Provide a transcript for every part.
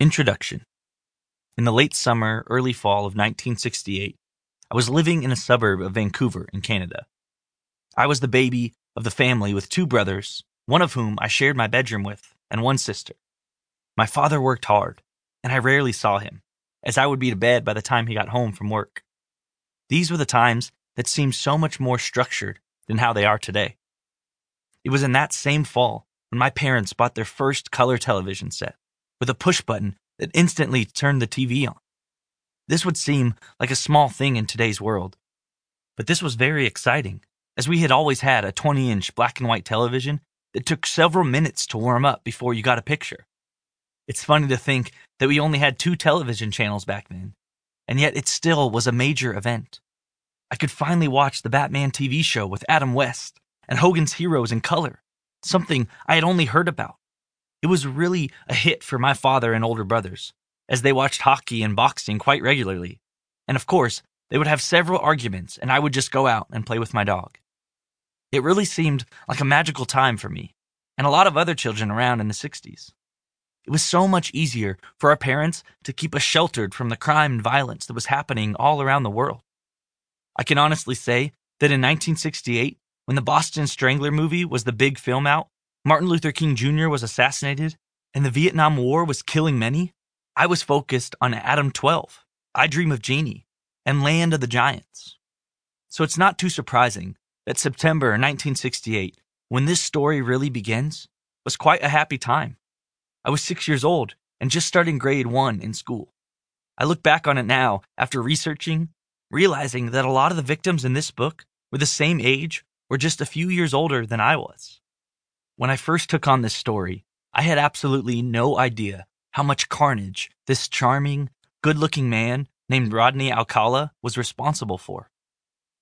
Introduction In the late summer, early fall of 1968, I was living in a suburb of Vancouver in Canada. I was the baby of the family with two brothers, one of whom I shared my bedroom with, and one sister. My father worked hard, and I rarely saw him, as I would be to bed by the time he got home from work. These were the times that seemed so much more structured than how they are today. It was in that same fall when my parents bought their first color television set with a push button that instantly turned the TV on. This would seem like a small thing in today's world, but this was very exciting, as we had always had a 20 inch black and white television that took several minutes to warm up before you got a picture. It's funny to think that we only had two television channels back then, and yet it still was a major event. I could finally watch the Batman TV show with Adam West and Hogan's Heroes in color, something I had only heard about. It was really a hit for my father and older brothers, as they watched hockey and boxing quite regularly. And of course, they would have several arguments, and I would just go out and play with my dog. It really seemed like a magical time for me, and a lot of other children around in the 60s. It was so much easier for our parents to keep us sheltered from the crime and violence that was happening all around the world. I can honestly say that in 1968, when the Boston Strangler movie was the big film out, Martin Luther King Jr. was assassinated, and the Vietnam War was killing many, I was focused on Adam 12, I Dream of Jeannie, and Land of the Giants. So it's not too surprising that September 1968, when this story really begins, was quite a happy time. I was six years old and just starting grade one in school. I look back on it now after researching, realizing that a lot of the victims in this book were the same age or just a few years older than I was. When I first took on this story, I had absolutely no idea how much carnage this charming, good looking man named Rodney Alcala was responsible for.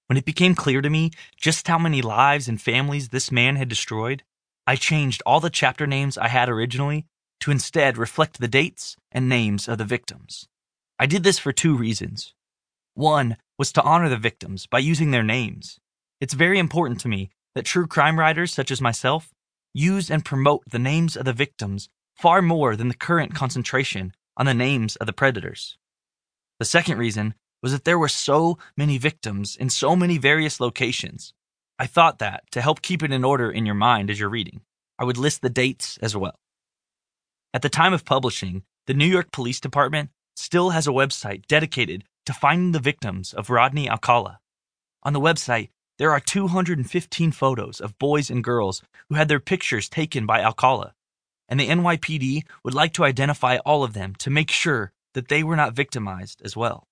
When it became clear to me just how many lives and families this man had destroyed, I changed all the chapter names I had originally to instead reflect the dates and names of the victims. I did this for two reasons. One was to honor the victims by using their names. It's very important to me that true crime writers such as myself use and promote the names of the victims far more than the current concentration on the names of the predators. The second reason was that there were so many victims in so many various locations. I thought that, to help keep it in order in your mind as you're reading, I would list the dates as well. At the time of publishing, the New York Police Department still has a website dedicated to finding the victims of Rodney Alcala. On the website, there are 215 photos of boys and girls who had their pictures taken by Alcala, and the NYPD would like to identify all of them to make sure that they were not victimized as well.